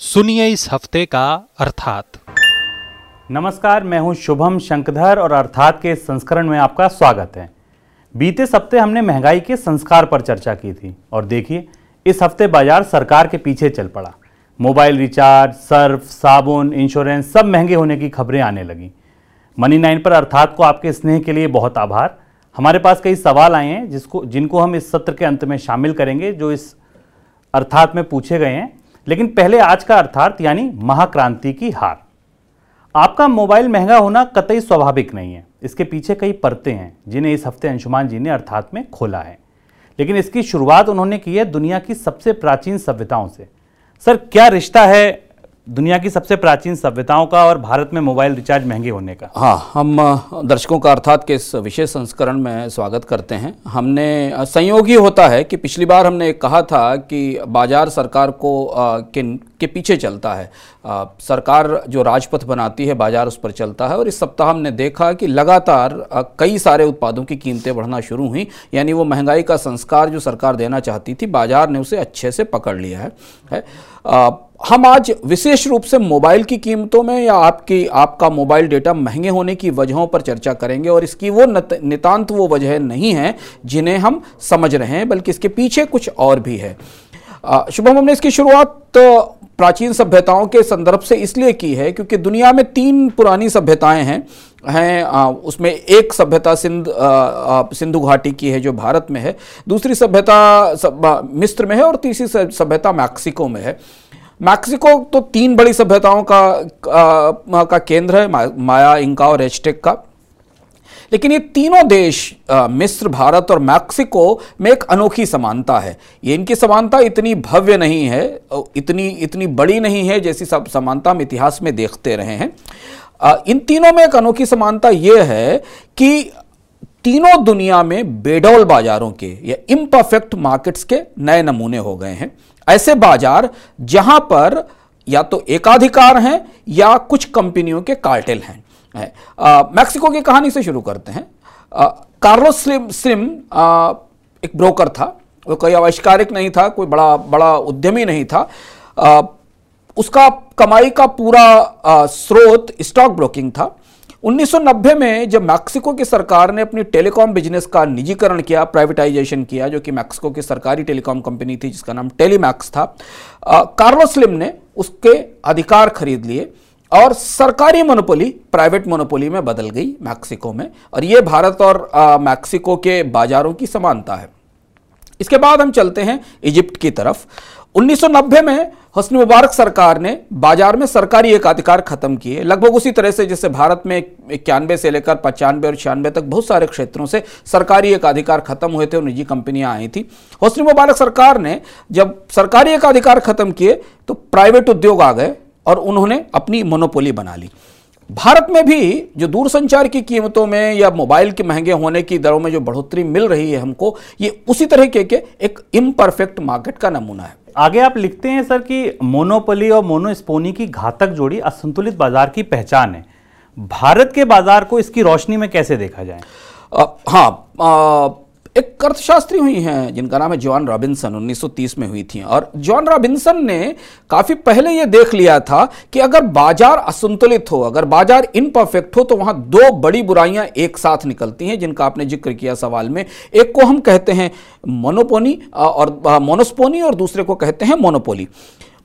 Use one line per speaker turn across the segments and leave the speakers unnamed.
सुनिए इस हफ़्ते का अर्थात।
नमस्कार, मैं हूँ शुभम शंकधर और अर्थात के संस्करण में आपका स्वागत है। बीते हफ़्ते हमने महँगाई के संस्कार पर चर्चा की थी और देखिए, इस हफ़्ते बाज़ार सरकार के पीछे चल पड़ा। मोबाइल रिचार्ज, सर्फ, साबुन, इंश्योरेंस सब महँगे होने की खबरें आने लगी। मनी नाइन पर अर्थात को आपके स्नेह के लिए बहुत आभार। हमारे पास कई सवाल आए हैं जिसको जिनको हम इस सत्र के अंत में शामिल करेंगे, जो इस अर्थात में पूछे गए हैं। लेकिन पहले आज का अर्थात यानी महाक्रांति की हार। आपका मोबाइल महँगा होना कतई स्वाभाविक नहीं है। इसके पीछे कई परतें हैं, जिन्हें इस हफ़्ते अंशुमान जी ने अर्थात में खोला है। लेकिन इसकी शुरुआत उन्होंने की है दुनिया की सबसे प्राचीन सभ्यताओं से। सर, क्या रिश्ता है दुनिया की सबसे प्राचीन सभ्यताओं का और भारत में मोबाइल रिचार्ज महँगे होने का।
हाँ हम दर्शकों का अर्थात के इस विशेष संस्करण में स्वागत करते हैं। हमने संयोगी होता है कि पिछली बार हमने कहा था कि बाज़ार सरकार को अ, के, के पीछे चलता है। अ, सरकार जो राजपथ बनाती है बाज़ार उस पर चलता है और इस सप्ताह हमने देखा कि लगातार अ, कई सारे उत्पादों की कीमतें बढ़ना शुरू हुई। यानी वो महँगाई का संस्कार जो सरकार देना चाहती थी बाज़ार ने उसे अच्छे से पकड़ लिया है, है हम आज विशेष रूप से मोबाइल की कीमतों में या आपकी आपका मोबाइल डेटा महँगे होने की वजहों पर चर्चा करेंगे और इसकी वो नत- नितांत वो वजह नहीं है जिन्हें हम समझ रहे हैं बल्कि इसके पीछे कुछ और भी है। शुभम हमने इसकी शुरुआत तो प्राचीन सभ्यताओं के संदर्भ से इसलिए की है क्योंकि दुनिया में तीन पुरानी सभ्यताएँ हैं। हैं अ, उसमें एक सभ्यता सिंध सिंधु घाटी की है जो भारत में है दूसरी सभ्यता मिस्र में है और तीसरी सभ्यता मैक्सिको में है। मैक्सिको तो तीन बड़ी सभ्यताओं का आ, का केंद्र है मा, माया इंका और एचटेक का। लेकिन ये तीनों देश आ, मिस्र भारत और मैक्सिको में एक अनोखी समानता है। ये इनकी समानता इतनी भव्य नहीं है इतनी इतनी बड़ी नहीं है जैसी सब समानता हम इतिहास में देखते रहे हैं। आ, इन तीनों में एक अनोखी समानता ये है कि तीनों दुनिया में बेडौल बाजारों के या इम्परफेक्ट मार्केट्स के नए नमूने हो गए हैं। ऐसे बाज़ार जहाँ पर या तो एकाधिकार हैं या कुछ कंपनियों के कार्टेल हैं। है। मैक्सिको की कहानी से शुरू करते हैं। कार्लोस स्लिम स्लिम आ, एक ब्रोकर था। वो कोई आविष्कारिक नहीं था कोई बड़ा बड़ा उद्यमी नहीं था। आ, उसका कमाई का पूरा स्रोत स्टॉक ब्रोकिंग था। 1990 में जब मैक्सिको की सरकार ने अपनी टेलीकॉम बिज़नेस का निजीकरण किया प्राइवेटाइजेशन किया, जो कि मैक्सिको की सरकारी टेलीकॉम कंपनी थी, जिसका नाम टेलीमैक्स था कार्लोस स्लिम ने उसके अधिकार खरीद लिए और सरकारी मोनोपोली प्राइवेट मोनोपोली में बदल गई मैक्सिको में। और ये भारत और मैक्सिको के बाजारों की समानता है। इसके बाद हम चलते हैं इजिप्ट की तरफ़। 1990 में हस्नी मुबारक सरकार ने बाज़ार में सरकारी एकाधिकार खत्म किए। लगभग उसी तरह से जैसे भारत में इक्यानवे से लेकर पचानवे और छियानवे तक बहुत सारे क्षेत्रों से सरकारी एकाधिकार खत्म हुए थे और निजी कंपनियाँ आई थी। हस्नी मुबारक सरकार ने जब सरकारी एकाधिकार खत्म किए तो प्राइवेट उद्योग आ गए और उन्होंने अपनी मोनोपोली बना ली। भारत में भी जो दूरसंचार की कीमतों में या मोबाइल के महँगे होने की दरों में जो बढ़ोतरी मिल रही है हमको ये उसी तरह के, के एक इम्परफेक्ट मार्केट का नमूना है।
आगे आप लिखते हैं सर कि मोनोपोली और मोनोस्पोनी की घातक जोड़ी असंतुलित बाज़ार की पहचान है। भारत के बाज़ार को इसकी रोशनी में कैसे देखा जाए?
अ, हाँ अ, एक अर्थशास्त्री हुई हैं, जिनका नाम है जॉन रॉबिन्सन 1930 में हुई थी। और जॉन रॉबिन्सन ने काफ़ी पहले ये देख लिया था कि अगर बाज़ार असंतुलित हो, अगर बाज़ार इनपरफेक्ट हो तो वहाँ दो बड़ी बुराइयाँ एक साथ निकलती हैं, जिनका आपने ज़िक्र किया सवाल में। एक को हम कहते हैं मोनोपोनी और मोनोस्पोनी, और दूसरे को कहते हैं मोनोपोली।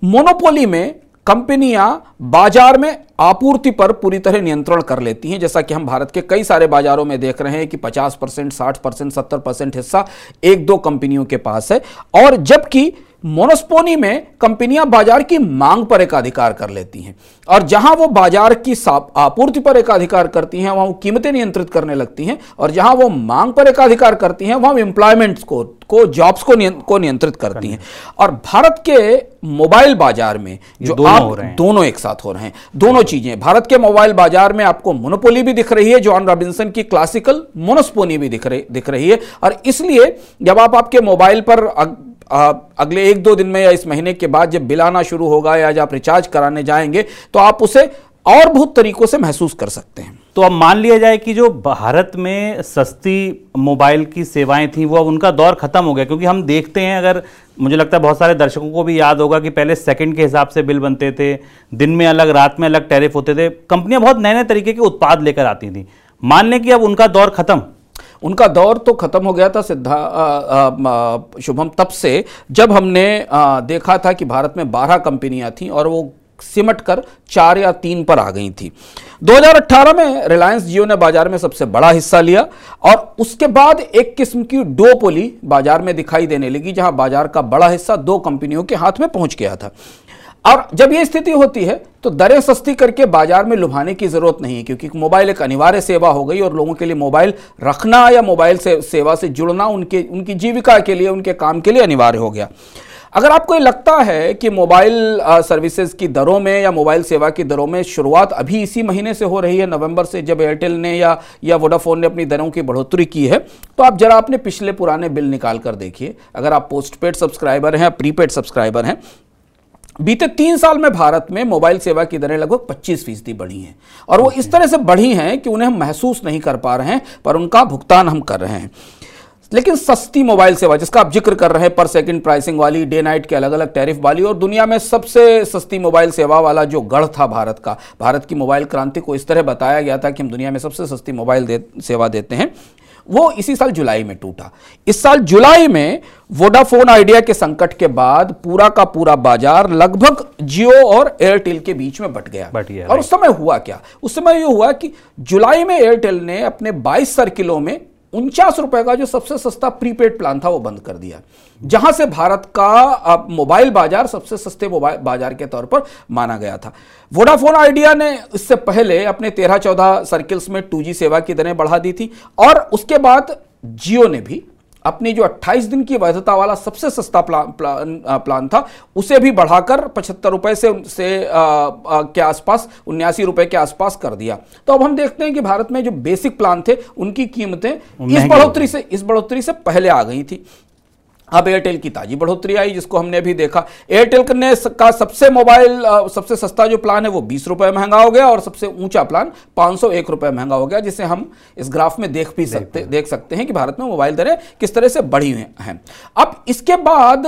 मोनोपोली में कंपनियाँ बाज़ार में आपूर्ति पर पूरी तरह नियंत्रण कर लेती हैं जैसा कि हम भारत के कई सारे बाजारों में देख रहे हैं कि 50 परसेंट साठ परसेंट सत्तर परसेंट हिस्सा एक दो कंपनियों के पास है। और जबकि मोनोस्पोनी में कंपनियाँ बाज़ार की मांग पर एकाधिकार कर लेती हैं। और जहाँ वो बाज़ार की आपूर्ति पर एकाधिकार करती हैं वहाँ वो कीमतें नियंत्रित करने लगती हैं। और जहाँ वो मांग पर एकाधिकार करती हैं वहाँ एम्प्लॉयमेंट को को जॉब्स को नियं, को नियंत्रित करती हैं। और भारत के मोबाइल बाज़ार में जो
दोनों
आप
हो रहे हैं।
दोनों एक साथ हो रहे हैं दोनों चीज़ें। भारत के मोबाइल बाज़ार में आपको मोनोपोली भी दिख रही है जॉन रॉबिन्सन की क्लासिकल मोनोस्पोनी भी दिख रही दिख रही है। और इसलिए जब आप आपके मोबाइल पर अग, आ, अगले एक दो दिन में या इस महीने के बाद जब बिल आना शुरू होगा या जब आप रिचार्ज कराने जाएँगे तो आप उसे और बहुत तरीकों से महसूस कर सकते हैं।
तो अब मान लिया जाए कि जो भारत में सस्ती मोबाइल की सेवाएँ थी वो अब उनका दौर खत्म हो गया क्योंकि हम देखते हैं अगर मुझे लगता है बहुत सारे दर्शकों को भी याद होगा कि पहले सेकंड के हिसाब से बिल बनते थे दिन में अलग रात में अलग टैरिफ होते थे। कंपनियाँ बहुत नए नए तरीके के उत्पाद लेकर आती थी। मान लें कि अब उनका दौर खत्म।
उनका दौर तो खत्म हो गया था सिद्धा शुभम तब से जब हमने आ, देखा था कि भारत में 12 कंपनियाँ थीं और वो सिमट कर चार या तीन पर आ गई थी। 2018 में रिलायंस जियो ने बाज़ार में सबसे बड़ा हिस्सा लिया और उसके बाद एक किस्म की डोपोली बाज़ार में दिखाई देने लगी, जहाँ बाज़ार का बड़ा हिस्सा दो कंपनियों के हाथ में पहुँच गया था। और जब यह स्थिति होती है तो दरें सस्ती करके बाज़ार में लुभाने की ज़रूरत नहीं है, क्योंकि मोबाइल एक अनिवार्य सेवा हो गई और लोगों के लिए मोबाइल रखना या मोबाइल से, सेवा से जुड़ना उनके, उनकी जीविका के लिए, उनके काम के लिए अनिवार्य हो गया। अगर आपको ये लगता है कि मोबाइल सर्विसेज़ की दरों में या मोबाइल सेवा की दरों में शुरुआत अभी इसी महीने से हो रही है नवंबर से जब एयरटेल ने या या वोडाफोन ने अपनी दरों की बढ़ोतरी की है तो आप जरा अपने पिछले पुराने बिल निकाल कर देखिए। अगर आप पोस्ट पेड सब्सक्राइबर हैं प्रीपेड सब्सक्राइबर हैं बीते तीन साल में भारत में मोबाइल सेवा की दरें लगभग 25 फ़ीसदी बढ़ी हैं। और वो इस तरह से बढ़ी हैं कि उन्हें हम महसूस नहीं कर पा रहे हैं पर उनका भुगतान हम कर रहे हैं। लेकिन सस्ती मोबाइल सेवा जिसका आप ज़िक्र कर रहे हैं पर सेकंड प्राइसिंग वाली डे नाइट के अलग अलग टैरिफ वाली और दुनिया में सबसे सस्ती मोबाइल सेवा वाला जो गढ़ था भारत का। भारत की मोबाइल क्रांति को इस तरह बताया गया था कि हम दुनिया में सबसे सस्ती मोबाइल दे, सेवा देते हैं। वो इसी साल जुलाई में टूटा। इस साल जुलाई में वोडाफोन आइडिया के संकट के बाद पूरा का पूरा बाज़ार लगभग जियो और एयरटेल के बीच में बट गया।
बट गया
और उस समय हुआ क्या? उस समय यह हुआ कि जुलाई में एयरटेल ने अपने 22 सर्किलों में उनचास रुपए का जो सबसे सस्ता प्रीपेड प्लान था वो बंद कर दिया। जहाँ से भारत का मोबाइल बाज़ार सबसे सस्ते मोबाइल बाज़ार के तौर पर माना गया था। वोडाफोन आइडिया ने इससे पहले अपने तेरह चौदह सर्किल्स में टू सेवा की दरें बढ़ा दी थी और उसके बाद जियो ने भी अपनी जो 28 दिन की वैधता वाला सबसे सस्ता प्लान प्लान, प्लान था उसे भी बढ़ाकर पचहत्तर रुपए से, से आ, आ, के आसपास उन्यासी रुपए के आसपास कर दिया। तो अब हम देखते हैं कि भारत में जो बेसिक प्लान थे उनकी कीमतें इस बढ़ोतरी से इस बढ़ोतरी से पहले आ गई थी। अब एयरटेल की ताजी बढ़ोतरी आई जिसको हमने अभी देखा। एयरटेल ने का सबसे मोबाइल सबसे सस्ता जो प्लान है वो बीस रुपए महँगा हो गया और सबसे ऊँचा प्लान पाँच सौ एक रुपए महँगा हो गया जिसे हम इस ग्राफ में देख भी सकते देख सकते हैं कि भारत में मोबाइल दरें किस तरह से बढ़ी हुई हैं। अब इसके बाद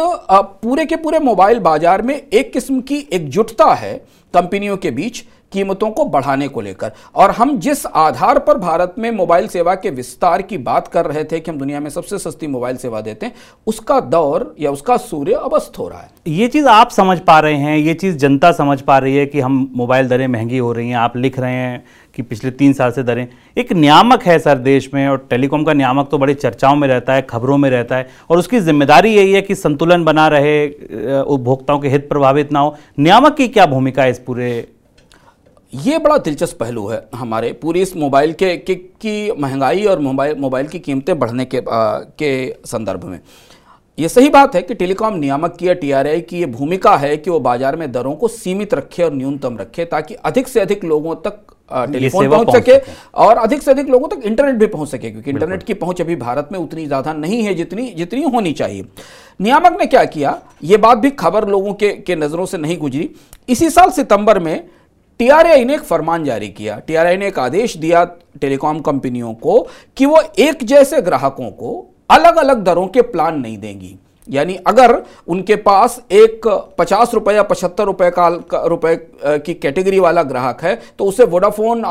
पूरे के पूरे मोबाइल बाज़ार में एक किस्म की एकजुटता है कंपनियों के बीच कीमतों को बढ़ाने को लेकर। और हम जिस आधार पर भारत में मोबाइल सेवा के विस्तार की बात कर रहे थे कि हम दुनिया में सबसे सस्ती मोबाइल सेवा देते हैं, उसका दौर या उसका सूर्य अवस्थ हो रहा है।
ये चीज़ आप समझ पा रहे हैं, ये चीज़ जनता समझ पा रही है कि हम मोबाइल दरें महँगी हो रही हैं, आप लिख रहे हैं कि पिछले तीन साल से दरें। एक नियामक है सर देश में, और टेलीकॉम का नियामक तो बड़ी चर्चाओं में रहता है, खबरों में रहता है, और उसकी ज़िम्मेदारी यही है कि संतुलन बना रहे उपभोक्ताओं के हित प्रभावित ना हो। नियामक की क्या भूमिका है इस पूरे
ये बड़ा दिलचस्प पहलू है हमारे पूरी इस मोबाइल के, के की महँगाई और मोबाइल मोबाइल की कीमतें बढ़ने के आ, के संदर्भ में। ये सही बात है कि टेलीकॉम नियामक की या टीआरआई की ये भूमिका है कि वो बाज़ार में दरों को सीमित रखे और न्यूनतम रखे ताकि अधिक से अधिक लोगों तक टेलीफोन पहुँच सके, सके। और अधिक से अधिक लोगों तक इंटरनेट भी पहुँच सके क्योंकि इंटरनेट की पहुँच अभी भारत में उतनी ज़्यादा नहीं है जितनी जितनी होनी चाहिए। नियामक ने क्या किया? ये बात भी खबर लोगों के के नज़रों से नहीं गुजरी। इसी साल सितंबर में टीआरआई ने एक फरमान जारी किया। टीआरआई ने एक आदेश दिया टेलीकॉम कंपनियों को कि वो एक जैसे ग्राहकों को अलग अलग दरों के प्लान नहीं देंगी। यानी अगर उनके पास एक पचास रुपए या पचहत्तर रुपए का रुपए की कैटेगरी वाला ग्राहक है तो उसे वोडाफोन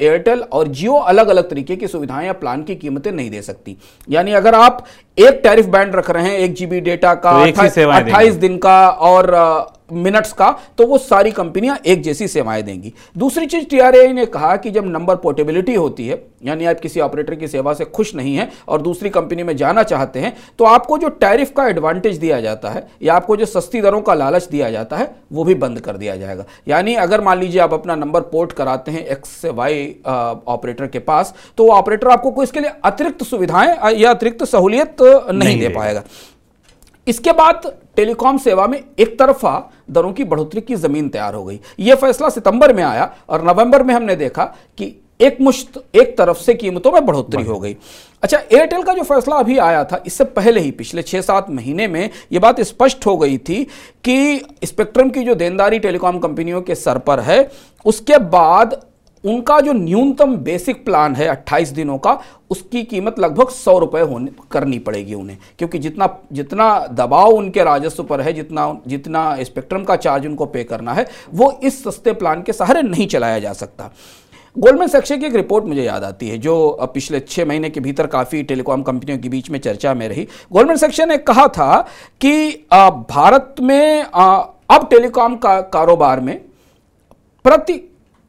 एयरटेल और जियो अलग अलग तरीके की सुविधाएँ या प्लान की कीमतें नहीं दे सकती। यानी अगर आप एक टैरिफ बैंड रख रहे हैं एक जीबी डेटा का तो अट्ठाईस दिन का और मिनट्स का तो वो सारी कंपनियाँ एक जैसी सेवाएँ देंगी। दूसरी चीज़ टीआरए ने कहा कि जब नंबर पोर्टेबिलिटी होती है यानी आप किसी ऑपरेटर की सेवा से खुश नहीं है और दूसरी कंपनी में जाना चाहते हैं तो आपको जो टैरिफ का एडवांटेज दिया जाता है या आपको जो सस्ती दरों का लालच दिया जाता है वो भी बंद कर दिया जाएगा। यानी अगर मान लीजिए आप अपना नंबर पोर्ट कराते हैं एक्स से वाई ऑपरेटर के पास तो वो ऑपरेटर आपको इसके लिए अतिरिक्त सुविधाएँ या अतिरिक्त सहूलियत नहीं, नहीं दे पाएगा। इसके बाद टेलीकॉम सेवा में एक तरफा दरों की बढ़ोतरी की ज़मीन तैयार हो गई। यह फैसला सितंबर में आया और नवंबर में हमने देखा कि एक मुश्त, एक तरफ़ से कीमतों में बढ़ोतरी हो गई। अच्छा एयरटेल का जो फैसला अभी आया था, इससे पहले ही पिछले छह सात महीने में यह बात स्पष्ट हो गई थी कि स्पेक्ट्रम की जो देनदारी टेलीकॉम कंपनियों के सर पर है, उसके बाद उनका जो न्यूनतम बेसिक प्लान है 28 दिनों का, उसकी कीमत लगभग सौ रुपए होने, करनी पड़ेगी उन्हें। क्योंकि जितना जितना दबाव उनके राजस्व पर है, जितना जितना स्पेक्ट्रम का चार्ज उनको पे करना है, वो इस सस्ते प्लान के सहारे नहीं चलाया जा सकता। गोल्डमैन सैक्स की एक रिपोर्ट मुझे याद आती है, जो पिछले छः महीने के भीतर काफ़ी टेलीकॉम कंपनियों के बीच में चर्चा में रही। गोल्डमैन सैक्स ने कहा था कि भारत में अब टेलीकॉम का, कारोबार में प्रति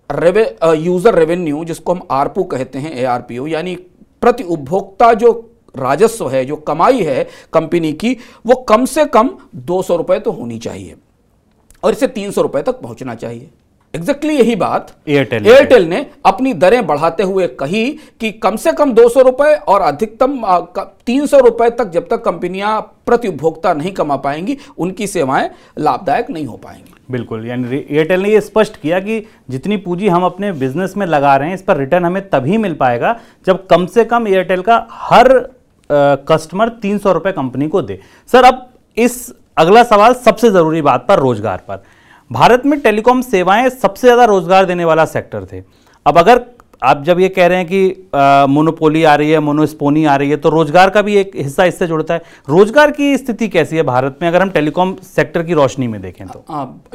रेवे यूज़र रेवेन्यू जिसको हम आरपू कहते हैं ए यानी प्रति उपभोक्ता जो राजस्व है जो कमाई है कंपनी की वो कम से कम दो सौ रुपए तो होनी चाहिए और इसे तीन सौ रुपए तक पहुँचना चाहिए। एग्जैक्टली exactly यही बात एयरटेल एयरटेल ने अपनी दरें बढ़ाते हुए कही कि कम से कम दो सौ रुपए और अधिकतम तीन सौ रुपए तक जब तक कंपनियाँ प्रति उपभोक्ता नहीं कमा पाएँगी उनकी सेवाएँ लाभदायक नहीं हो पाएँगी।
बिल्कुल, यानी एयरटेल ने ये स्पष्ट किया कि जितनी पूंजी हम अपने बिज़नेस में लगा रहे हैं, इस पर रिटर्न हमें तभी मिल पाएगा जब कम से कम एयरटेल का हर कस्टमर तीन सौ रुपये कंपनी को दे। सर, अब इस अगला सवाल सबसे ज़रूरी बात पर, रोज़गार पर। भारत में टेलीकॉम सेवाएँ सबसे ज़्यादा रोज़गार देने वाला सेक्टर थे। अब अगर आप जब ये कह रहे हैं कि मोनोपोली आ रही है मोनोस्पोनी आ रही है तो रोज़गार का भी एक हिस्सा इससे जुड़ता है। रोज़गार की स्थिति कैसी है भारत में? अगर हम टेलीकॉम सेक्टर की रोशनी में देखें तो।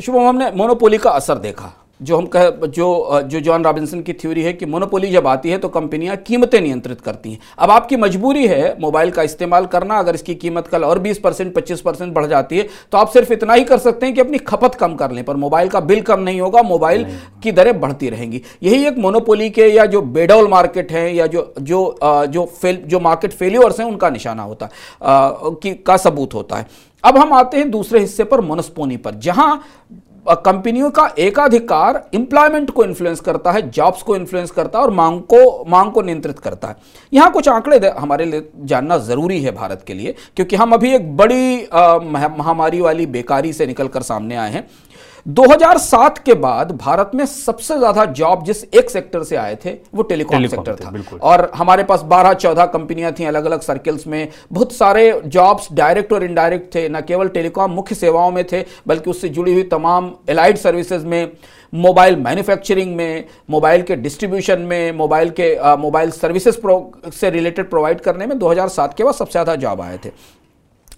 शुभम, हमने मोनोपोली का असर देखा। जो हम कह जो जो जॉन रॉबिन्सन की थ्योरी है कि मोनोपोली जब आती है तो कंपनियाँ कीमतें नियंत्रित करती हैं। अब आपकी मजबूरी है मोबाइल का इस्तेमाल करना अगर इसकी कीमत कल और 20 परसेंट पच्चीस परसेंट बढ़ जाती है तो आप सिर्फ़ इतना ही कर सकते हैं कि अपनी खपत कम कर लें पर मोबाइल का बिल कम नहीं होगा मोबाइल की दरें बढ़ती रहेंगी। यही एक मोनोपोली के या जो बेडौल मार्केट हैं या जो जो जो फेल जो मार्केट फेल्योर्स हैं उनका निशाना होता है का सबूत होता है। अब हम आते हैं दूसरे हिस्से पर मोनोस्पोनी पर जहाँ कंपनियों का एकाधिकार इंप्लायमेंट को इन्फ्लुएंस करता है जॉब्स को इन्फ्लुएंस करता है और मांग को मांग को नियंत्रित करता है। यहाँ कुछ आंकड़े हमारे लिए जानना ज़रूरी है भारत के लिए, क्योंकि हम अभी एक बड़ी महामारी वाली बेकारी से निकलकर सामने आए हैं। 2007 के बाद भारत में सबसे ज़्यादा जॉब जिस एक सेक्टर से आए थे वो टेलीकॉम सेक्टर था और हमारे पास 12-14 कंपनियाँ थी अलग अलग सर्कल्स में। बहुत सारे जॉब्स डायरेक्ट और इनडायरेक्ट थे न केवल टेलीकॉम मुख्य सेवाओं में थे बल्कि उससे जुड़ी हुई तमाम एलाइड सर्विसेज़ में मोबाइल मैन्युफैक्चरिंग में मोबाइल के डिस्ट्रीब्यूशन में मोबाइल के मोबाइल सर्विसेज़ से रिलेटेड प्रोवाइड करने में 2007 के बाद सबसे ज़्यादा जॉब आए थे।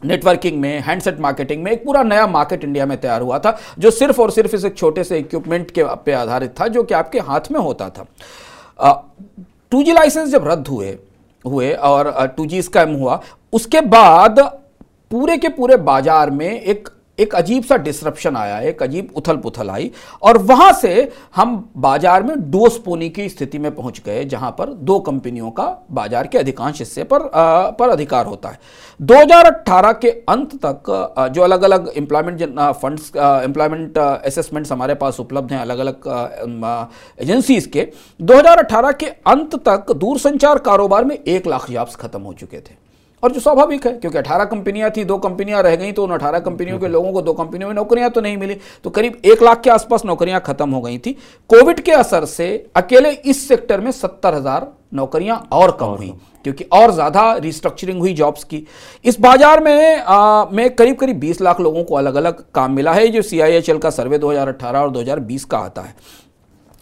नेटवर्किंग में, हैंडसेट मार्केटिंग में एक पूरा नया मार्केट इंडिया में तैयार हुआ था, जो सिर्फ़ और सिर्फ़ इस एक छोटे से इक्विपमेंट के पे आधारित था, जो कि आपके हाथ में होता था। टू जी लाइसेंस जब रद्द हुए हुए और टू जी स्कैम हुआ, उसके बाद पूरे के पूरे बाज़ार में एक एक अजीब सा डिस्रप्शन आया एक अजीब उथल पुथल आई और वहाँ से हम बाज़ार में डोस्पोनी की स्थिति में पहुँच गए जहाँ पर दो कंपनियों का बाज़ार के अधिकांश हिस्से पर आ, पर अधिकार होता है। 2018 के अंत तक जो अलग अलग एम्प्लॉयमेंट फंड्स एम्प्लॉयमेंट असेसमेंट्स हमारे पास उपलब्ध हैं अलग अलग एजेंसीज के 2018 के अंत तक दूरसंचार कारोबार में एक लाख जॉब्स खत्म हो चुके थे। और जो स्वाभाविक है क्योंकि 18 कंपनियाँ थी दो कंपनियाँ रह गई तो उन 18 कंपनियों के लोगों को दो कंपनियों में नौकरियाँ तो नहीं मिली। तो करीब एक लाख के आसपास नौकरियाँ खत्म हो गई थी। कोविड के असर से अकेले इस सेक्टर में सत्तर हज़ार नौकरियाँ और कम हुई क्योंकि और ज़्यादा रिस्ट्रक्चरिंग हुई जॉब्स की। इस बाज़ार में आ, में करीब करीब 20 लाख लोगों को अलग अलग काम मिला है। जो सीआईएचएल का सर्वे 2018 और 2020 का आता है।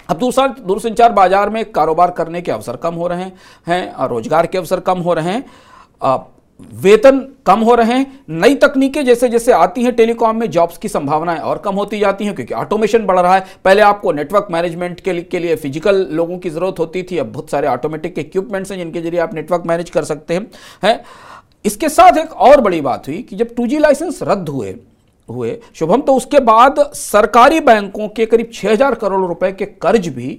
अब दूसरा दूरसंचार बाज़ार में कारोबार करने के अवसर कम हो रहे हैं रोज़गार के अवसर कम हो रहे हैं। वेतन कम हो रहे हैं नई तकनीकें जैसे जैसे आती हैं टेलीकॉम में जॉब्स की संभावनाएँ और कम होती जाती हैं क्योंकि ऑटोमेशन बढ़ रहा है। पहले आपको नेटवर्क मैनेजमेंट के लिए, के लिए फ़िज़िकल लोगों की ज़रूरत होती थी अब बहुत सारे ऑटोमेटिक इक्विपमेंट्स हैं जिनके ज़रिए आप नेटवर्क मैनेज कर सकते हैं है। इसके साथ एक और बड़ी बात हुई कि जब टू लाइसेंस रद्द हुए हुए शुभम तो उसके बाद सरकारी बैंकों के करीब छह हज़ार करोड़ रुपए के कर्ज भी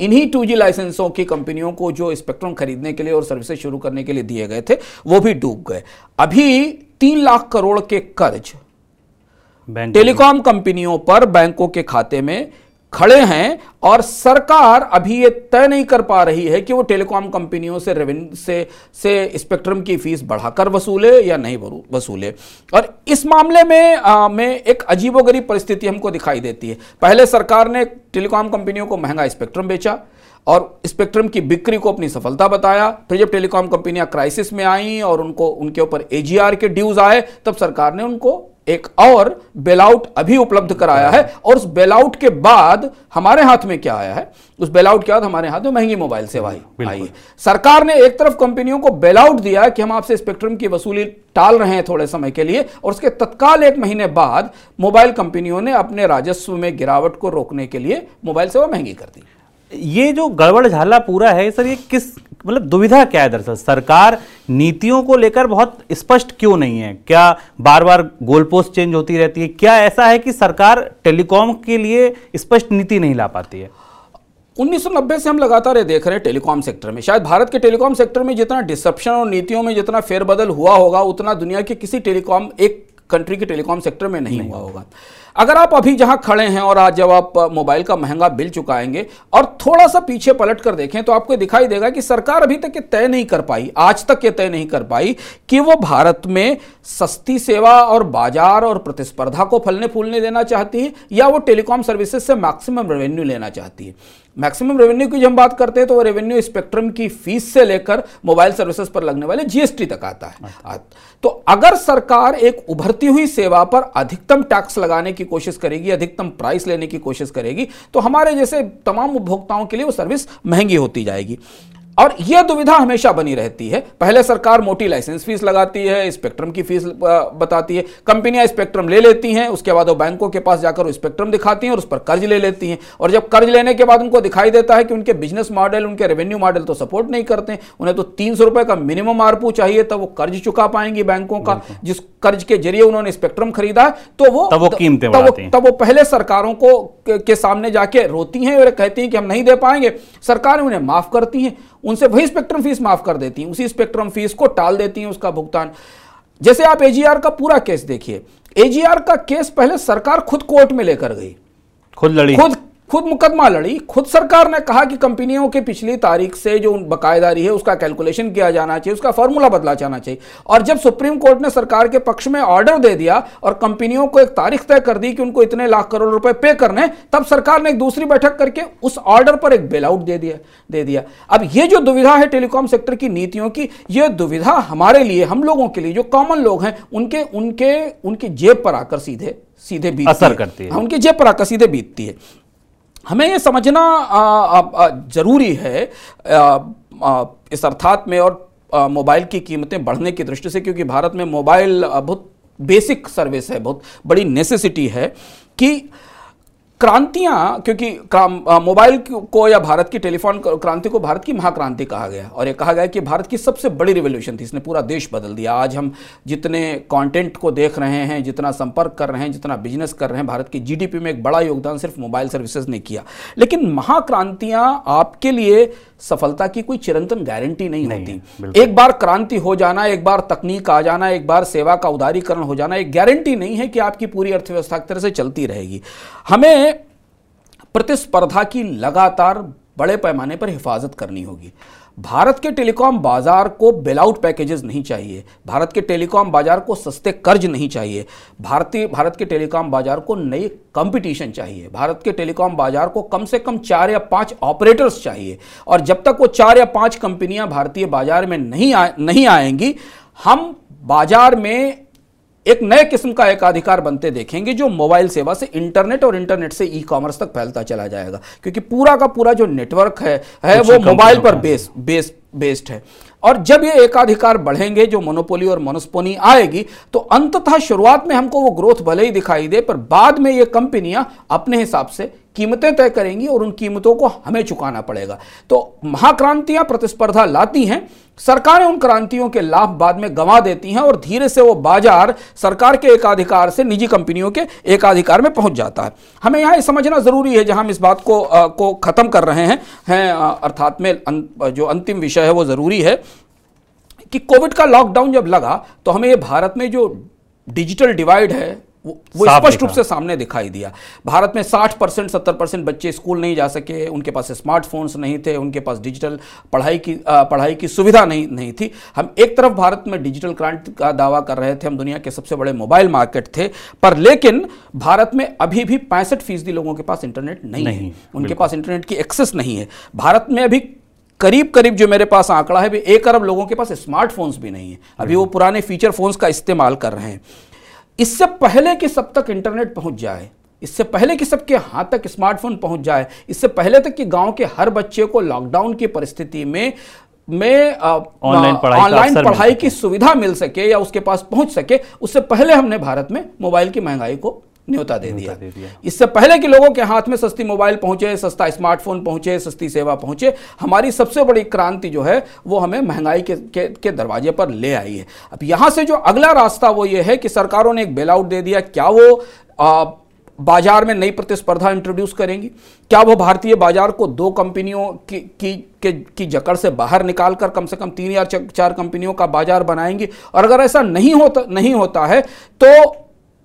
इन्हीं टू जी लाइसेंसों की कंपनियों को जो स्पेक्ट्रम खरीदने के लिए और सर्विसेज़ शुरू करने के लिए दिए गए थे वो भी डूब गए। अभी तीन लाख करोड़ के कर्ज टेलीकॉम कंपनियों पर बैंकों के खाते में खड़े हैं और सरकार अभी ये तय नहीं कर पा रही है कि वो टेलीकॉम कंपनियों से रेवेन्यू से से स्पेक्ट्रम की फ़ीस बढ़ाकर वसूले या नहीं वसूले। और इस मामले में आ, में एक अजीबोगरीब परिस्थिति हमको दिखाई देती है। पहले सरकार ने टेलीकॉम कंपनियों को महँगा स्पेक्ट्रम बेचा और स्पेक्ट्रम की बिक्री को अपनी सफलता बताया। फिर जब टेलीकॉम कंपनियाँ क्राइसिस में आई और उनको उनके ऊपर एजीआर के ड्यूज आए तब सरकार ने उनको एक और बेलआउट अभी उपलब्ध कराया है और उस बेलआउट के बाद हमारे हाथ में क्या आया है? उस बेलआउट के बाद हमारे हाथ में महँगी मोबाइल सेवा आई। है सरकार ने एक तरफ़ कंपनियों को बेलआउट दिया कि हम आपसे स्पेक्ट्रम की वसूली टाल रहे हैं थोड़े समय के लिए और उसके तत्काल एक महीने बाद मोबाइल कंपनियों ने अपने राजस्व में गिरावट को रोकने के लिए मोबाइल सेवा महँगी कर दी।
ये जो गड़बड़ झाला पूरा है सर ये किस मतलब दुविधा क्या है दरअसल? सरकार नीतियों को लेकर बहुत स्पष्ट क्यों नहीं है? क्या बार बार गोल पोस्ट चेंज होती रहती है? क्या ऐसा है कि सरकार टेलीकॉम के लिए स्पष्ट नीति नहीं ला पाती है?
1990 से हम लगातार ये देख रहे हैं टेलीकॉम सेक्टर में। शायद भारत के टेलीकॉम सेक्टर में जितना डिसप्शन और नीतियों में जितना फेरबदल हुआ होगा उतना दुनिया के किसी टेलीकॉम एक कंट्री के टेलीकॉम सेक्टर में नहीं, नहीं। हुआ होगा। अगर आप अभी जहाँ खड़े हैं और आज जब आप मोबाइल का महँगा बिल चुकाएँगे और थोड़ा सा पीछे पलट कर देखें तो आपको दिखाई देगा कि सरकार अभी तक ये तय नहीं कर पाई, आज तक ये तय नहीं कर पाई कि वो भारत में सस्ती सेवा और बाज़ार और प्रतिस्पर्धा को फलने फूलने देना चाहती है या वो टेलीकॉम सर्विसेज़ से मैक्सिमम रेवेन्यू लेना चाहती है। मैक्सिमम रेवेन्यू की जब हम बात करते हैं तो वो रेवेन्यू स्पेक्ट्रम की फ़ीस से लेकर मोबाइल सर्विसेज़ पर लगने वाले जीएसटी तक आता है अच्छा। तो अगर सरकार एक उभरती हुई सेवा पर अधिकतम टैक्स लगाने की कोशिश करेगी अधिकतम प्राइस लेने की कोशिश करेगी तो हमारे जैसे तमाम उपभोक्ताओं के लिए वो सर्विस महँगी होती जाएगी और यह दुविधा हमेशा बनी रहती है। पहले सरकार मोटी लाइसेंस फ़ीस लगाती है स्पेक्ट्रम की फ़ीस बताती है। कंपनियाँ स्पेक्ट्रम ले लेती हैं उसके बाद वो बैंकों के पास जाकर वो स्पेक्ट्रम दिखाती हैं और उस पर कर्ज ले लेती हैं। और जब कर्ज लेने के बाद उनको दिखाई देता है कि उनके बिज़नेस मॉडल उनके रेवेन्यू मॉडल तो सपोर्ट नहीं करते उन्हें तो तीन का मिनिमम आरपू चाहिए तब वो कर्ज चुका पाएँगी बैंकों का जिस कर्ज के ज़रिए उन्होंने स्पेक्ट्रम खरीदा है तो वो
तब वो कीमतें
तब वो पहले सरकारों को के सामने जाके रोती हैं और कहती हैं कि हम नहीं दे पाएँगे। सरकार उन्हें माफ़ करती हैं उनसे वही स्पेक्ट्रम फ़ीस माफ़ कर देती हैं उसी स्पेक्ट्रम फ़ीस को टाल देती हैं उसका भुगतान। जैसे आप एजीआर का पूरा केस देखिए एजीआर का केस पहले सरकार खुद कोर्ट में लेकर गई।
खुद लड़ी।
खुद खुद मुकदमा लड़ी। खुद सरकार ने कहा कि कंपनियों के पिछली तारीख से जो बकायेदारी है उसका कैलकुलेशन किया जाना चाहिए उसका फॉर्मूला बदला जाना चाहिए। और जब सुप्रीम कोर्ट ने सरकार के पक्ष में ऑर्डर दे दिया और कंपनियों को एक तारीख तय कर दी कि उनको इतने लाख करोड़ रुपए पे करने तब सरकार ने एक दूसरी बैठक करके उस ऑर्डर पर एक बेल आउट दे दिया दे दिया। अब ये जो दुविधा है टेलीकॉम सेक्टर की नीतियों की यह दुविधा हमारे लिए हम लोगों के लिए जो कॉमन लोग हैं उनके उनके उनकी जेब पर आकर सीधे सीधे बीत
असर करती है।
हाँ, उनकी जेब पर आकर सीधे बीतती है। हमें ये समझना ज़रूरी है इस अर्थात में और मोबाइल की कीमतें बढ़ने की दृष्टि से, क्योंकि भारत में मोबाइल बहुत बेसिक सर्विस है, बहुत बड़ी नेसेसिटी है कि क्रांतियाँ, क्योंकि मोबाइल को या भारत की टेलीफोन क्रांति को भारत की महाक्रांति कहा गया। और ये कहा गया कि भारत की सबसे बड़ी रिवोल्यूशन थी, इसने पूरा देश बदल दिया। आज हम जितने कंटेंट को देख रहे हैं, जितना संपर्क कर रहे हैं, जितना बिज़नेस कर रहे हैं, भारत की जीडीपी में एक बड़ा योगदान सिर्फ़ मोबाइल सर्विसेज़ ने किया। लेकिन महाक्रांतियाँ आपके लिए सफलता की कोई चिरंतन गारंटी नहीं, नहीं होती। एक बार क्रांति हो जाना एक बार तकनीक आ जाना एक बार सेवा का उदारीकरण हो जाना एक गारंटी नहीं है कि आपकी पूरी अर्थव्यवस्था की तरह से चलती रहेगी। हमें प्रतिस्पर्धा की लगातार बड़े पैमाने पर हिफाजत करनी होगी। भारत के टेलीकॉम बाज़ार को बेलआउट पैकेजेस नहीं चाहिए। भारत के टेलीकॉम बाज़ार को सस्ते कर्ज नहीं चाहिए। भारतीय भारत के टेलीकॉम बाज़ार को नई कंपटीशन चाहिए। भारत के टेलीकॉम बाज़ार को कम से कम चार या पाँच ऑपरेटर्स चाहिए। और जब तक वो चार या पाँच कंपनियाँ भारतीय बाज़ार में नहीं आ, नहीं आएँगी हम बाज़ार में एक नए किस्म का एकाधिकार बनते देखेंगे जो मोबाइल सेवा से इंटरनेट और इंटरनेट से ई कॉमर्स तक फैलता चला जाएगा। क्योंकि पूरा का पूरा जो नेटवर्क है है वो मोबाइल पर बेस बेस बेस्ड है। और जब ये एकाधिकार बढ़ेंगे जो मोनोपोली और मोनोस्पोनी आएगी तो अंततः शुरुआत में हमको वो ग्रोथ भले ही दिखाई दे पर बाद में ये कंपनियाँ अपने हिसाब से कीमतें तय करेंगी और उन कीमतों को हमें चुकाना पड़ेगा। तो महाक्रांतियाँ प्रतिस्पर्धा लाती हैं सरकारें उन क्रांतियों के लाभ बाद में गंवा देती हैं और धीरे से वो बाज़ार सरकार के एकाधिकार से निजी कंपनियों के एकाधिकार में पहुँच जाता है। हमें यहाँ समझना ज़रूरी है जहाँ हम इस बात को आ, को खत्म कर रहे हैं हैं अर्थात में अं, जो अंतिम विषय है वो ज़रूरी है कि कोविड का लॉकडाउन जब लगा तो हमें ये भारत में जो डिजिटल डिवाइड है वो स्पष्ट रूप से सामने दिखाई दिया। भारत में 60 परसेंट सत्तर परसेंट बच्चे स्कूल नहीं जा सके उनके पास स्मार्टफोन्स नहीं थे उनके पास डिजिटल पढ़ाई की पढ़ाई की सुविधा नहीं नहीं थी। हम एक तरफ़ भारत में डिजिटल क्रांति का दावा कर रहे थे हम दुनिया के सबसे बड़े मोबाइल मार्केट थे पर लेकिन भारत में अभी भी पैंसठ फ़ीसदी लोगों के पास इंटरनेट नहीं, नहीं है उनके पास इंटरनेट की एक्सेस नहीं है। भारत में अभी करीब करीब जो मेरे पास आंकड़ा है भी एक अरब लोगों के पास स्मार्टफोन्स भी नहीं है। अभी वो पुराने फीचर फोन्स का इस्तेमाल कर रहे हैं। इससे पहले कि सब तक इंटरनेट पहुँच जाए इससे पहले कि सबके हाथ तक स्मार्टफ़ोन पहुँच जाए इससे पहले तक कि गाँव के हर बच्चे को लॉकडाउन की परिस्थिति में में
ऑनलाइन पढ़ाई,
ऑनलाइन पढ़ाई की सुविधा मिल सके या उसके पास पहुँच सके उससे पहले हमने भारत में मोबाइल की महँगाई को न्योता दे दिया, दे दिया। इससे पहले कि लोगों के हाथ में सस्ती मोबाइल पहुँचे सस्ता स्मार्टफ़ोन पहुँचे सस्ती सेवा पहुँचे हमारी सबसे बड़ी क्रांति जो है वो हमें महँगाई के, के, के दरवाजे पर ले आई है। अब यहाँ से जो अगला रास्ता वो ये है कि सरकारों ने एक बेल आउट दे दिया क्या वो आ, बाज़ार में नई प्रतिस्पर्धा इंट्रोड्यूस करेंगी? क्या वो भारतीय बाज़ार को दो कंपनियों की की के, की जकड़ से बाहर निकालकर कम से कम तीन या चार कंपनियों का बाज़ार बनाएँगी? और अगर ऐसा नहीं होता नहीं होता है तो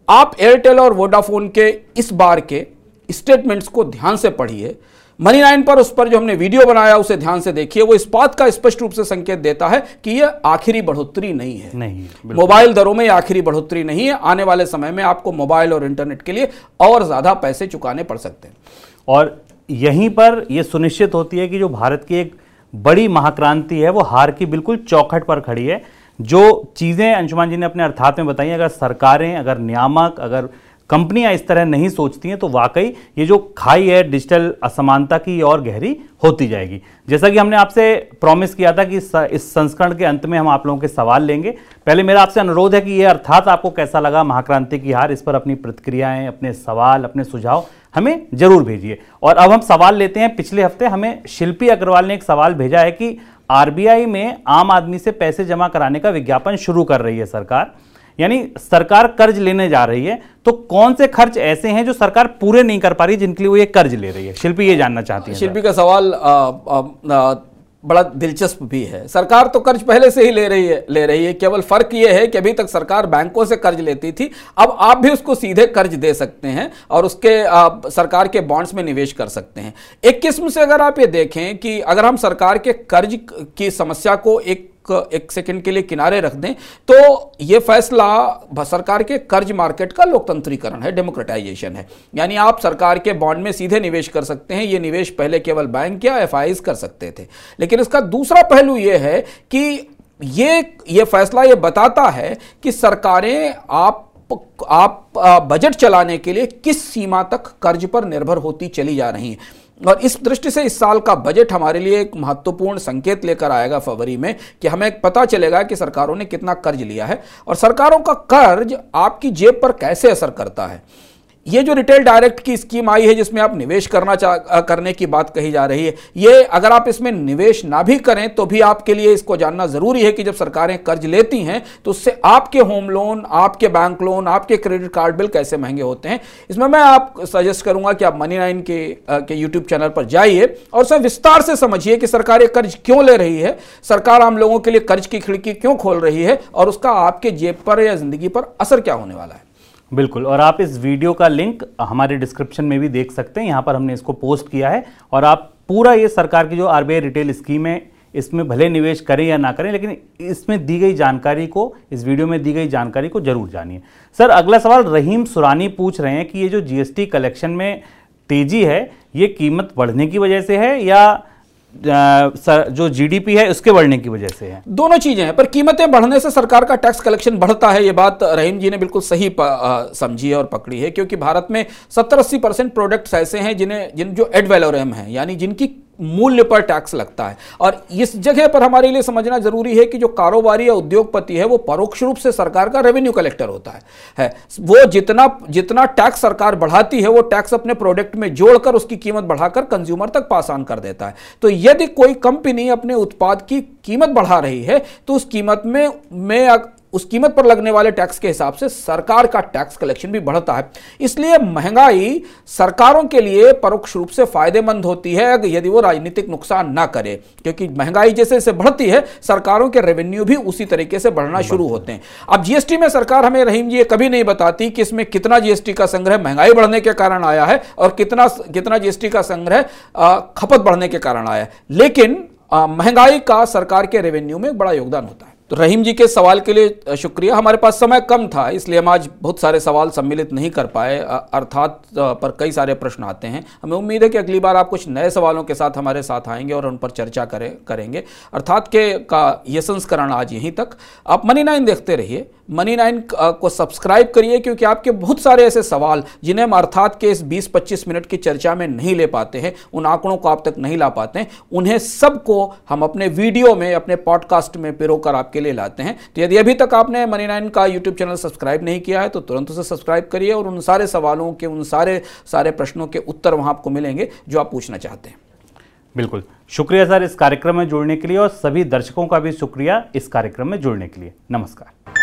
आप एयरटेल और वोडाफोन के इस बार के स्टेटमेंट्स को ध्यान से पढ़िए। मनी नाइन पर उस पर जो हमने वीडियो बनाया उसे ध्यान से देखिए। वो इस बात का स्पष्ट रूप से संकेत देता है कि यह आखिरी बढ़ोतरी नहीं है।
नहीं
मोबाइल दरों में आखिरी बढ़ोतरी नहीं है। आने वाले समय में आपको मोबाइल और इंटरनेट के लिए और ज़्यादा पैसे चुकाने पड़ सकते हैं।
और यहीं पर यह सुनिश्चित होती है कि जो भारत की एक बड़ी महाक्रांति है वो हार की बिल्कुल चौखट पर खड़ी है। जो चीज़ें अंशुमान जी ने अपने अर्थात में बताई, अगर सरकारें, अगर नियामक, अगर कंपनियाँ इस तरह नहीं सोचती हैं तो वाकई ये जो खाई है डिजिटल असमानता की और गहरी होती जाएगी। जैसा कि हमने आपसे प्रॉमिस किया था कि इस संस्करण के अंत में हम आप लोगों के सवाल लेंगे। पहले मेरा आपसे अनुरोध है कि ये अर्थात आपको कैसा लगा, महाक्रांति की हार, इस पर अपनी प्रतिक्रियाएँ, अपने सवाल, अपने सुझाव हमें ज़रूर भेजिए। और अब हम सवाल लेते हैं, पिछले हफ़्ते हमें शिल्पी अग्रवाल ने एक सवाल भेजा है कि आरबीआई में आम आदमी से पैसे जमा कराने का विज्ञापन शुरू कर रही है सरकार। यानी सरकार कर्ज लेने जा रही है तो कौन से खर्च ऐसे हैं जो सरकार पूरे नहीं कर पा रही जिनके लिए वो ये कर्ज ले रही है? शिल्पी ये जानना चाहती है
शिल्पी का सवाल आ, आ, आ, बड़ा दिलचस्प भी है। सरकार तो कर्ज पहले से ही ले रही है ले रही है। केवल फ़र्क यह है कि अभी तक सरकार बैंकों से कर्ज लेती थी अब आप भी उसको सीधे कर्ज दे सकते हैं और उसके आ, सरकार के बॉन्ड्स में निवेश कर सकते हैं। एक किस्म से अगर आप ये देखें कि अगर हम सरकार के कर्ज की समस्या को एक एक सेकंड के लिए किनारे रख दें तो यह फैसला सरकार के कर्ज मार्केट का लोकतंत्रीकरण है, डेमोक्रेटाइजेशन है। यानी आप सरकार के बॉन्ड में सीधे निवेश कर सकते हैं यह निवेश पहले केवल बैंक या एफ़ कर सकते थे। लेकिन इसका दूसरा पहलू यह है कि ये ये फैसला ये बताता है कि सरकारें आप आप बजट चलाने के लिए किस सीमा तक कर्ज पर निर्भर होती चली जा रही हैं। और इस दृष्टि से इस साल का बजट हमारे लिए एक महत्वपूर्ण संकेत लेकर आएगा फरवरी में कि हमें पता चलेगा कि सरकारों ने कितना कर्ज लिया है और सरकारों का कर्ज आपकी जेब पर कैसे असर करता है। ये जो रिटेल डायरेक्ट की स्कीम आई है जिसमें आप निवेश करना चाह करने की बात कही जा रही है, ये अगर आप इसमें निवेश ना भी करें तो भी आपके लिए इसको जानना ज़रूरी है कि जब सरकारें कर्ज लेती हैं तो उससे आपके होम लोन, आपके बैंक लोन, आपके क्रेडिट कार्ड बिल कैसे महँगे होते हैं? इसमें मैं आप सजेस्ट करूँगा कि आप मनी नाइन के के यूट्यूब चैनल पर जाइए और उसे विस्तार से समझिए कि सरकार ये कर्ज क्यों ले रही है, सरकार आम लोगों के लिए कर्ज की खिड़की क्यों खोल रही है, और उसका आपके जेब पर या ज़िंदगी पर असर क्या होने वाला है।
बिल्कुल, और आप इस वीडियो का लिंक हमारे डिस्क्रिप्शन में भी देख सकते हैं, यहाँ पर हमने इसको पोस्ट किया है, और आप पूरा ये सरकार की जो आरबीआई रिटेल स्कीम है, इसमें भले निवेश करें या ना करें, लेकिन इसमें दी गई जानकारी को, इस वीडियो में दी गई जानकारी को ज़रूर जानिए। सर, अगला सवाल रहीम सुरानी पूछ रहे हैं कि ये जो जीएसटी कलेक्शन में तेज़ी है, ये कीमत बढ़ने की वजह से है या जो जीडीपी है, उसके बढ़ने की वजह से है।
दोनों चीज़ें हैं, पर कीमतें बढ़ने से सरकार का टैक्स कलेक्शन बढ़ता है, ये बात रहीम जी ने बिल्कुल सही समझी है और पकड़ी है, क्योंकि भारत में सत्तर अस्सी परसेंट प्रोडक्ट्स ऐसे हैं जिन्हें, जिन जो एड वैलोरम है, यानी जिनकी मूल्य पर टैक्स लगता है। और इस जगह पर हमारे लिए समझना ज़रूरी है कि जो कारोबारी या उद्योगपति है, वो परोक्ष रूप से सरकार का रेवेन्यू कलेक्टर होता है। है। वो जितना जितना टैक्स सरकार बढ़ाती है, वो टैक्स अपने प्रोडक्ट में जोड़कर उसकी कीमत बढ़ाकर कंज्यूमर तक पास ऑन कर देता है। तो यदि कोई कंपनी अपने उत्पाद की कीमत बढ़ा रही है तो उस कीमत में में उस कीमत पर लगने वाले टैक्स के हिसाब से सरकार का टैक्स कलेक्शन भी बढ़ता है। इसलिए महँगाई सरकारों के लिए परोक्ष रूप से फ़ायदेमंद होती है यदि वो राजनीतिक नुकसान ना करे। क्योंकि महँगाई जैसे जैसे बढ़ती है सरकारों के रेवेन्यू भी उसी तरीके से बढ़ना शुरू होते हैं। अब जीएसटी में सरकार हमें रहीम जी कभी नहीं बताती कि इसमें कितना जीएसटी का संग्रह महँगाई बढ़ने के कारण आया है और कितना कितना जीएसटी का संग्रह खपत बढ़ने के कारण आया है। लेकिन महँगाई का सरकार के रेवेन्यू में बड़ा योगदान होता है। तो रहीम जी के सवाल के लिए शुक्रिया। हमारे पास समय कम था, इसलिए हम आज बहुत सारे सवाल सम्मिलित नहीं कर पाए अर्थात पर कई सारे प्रश्न आते हैं। हमें उम्मीद है कि अगली बार आप कुछ नए सवालों के साथ हमारे साथ आएँगे और उन पर चर्चा करें, करेंगे। अर्थात के का ये संस्करण आज यहीं तक। आप मनी नाइन देखते रहिए। मनी नाइन को सब्सक्राइब करिए, क्योंकि आपके बहुत सारे ऐसे सवाल, जिन्हें हम अर्थात के इस 20-25 मिनट की चर्चा में नहीं ले पाते हैं, उन आंकड़ों को आप तक नहीं ला पाते हैं, उन्हें सबको हम अपने वीडियो में, अपने पॉडकास्ट में पिरोकर आपके लिए लाते हैं। तो यदि अभी तक आपने मनी नाइन का यूट्यूब चैनल सब्सक्राइब नहीं किया है तो तुरंत उसे सब्सक्राइब करिए, और उन सारे सवालों के, उन सारे सारे प्रश्नों के उत्तर वहाँ आपको मिलेंगे, जो आप पूछना चाहते हैं।
बिल्कुल। शुक्रिया सर इस कार्यक्रम में जुड़ने के लिए, और सभी दर्शकों का भी शुक्रिया इस कार्यक्रम में जुड़ने के लिए। नमस्कार।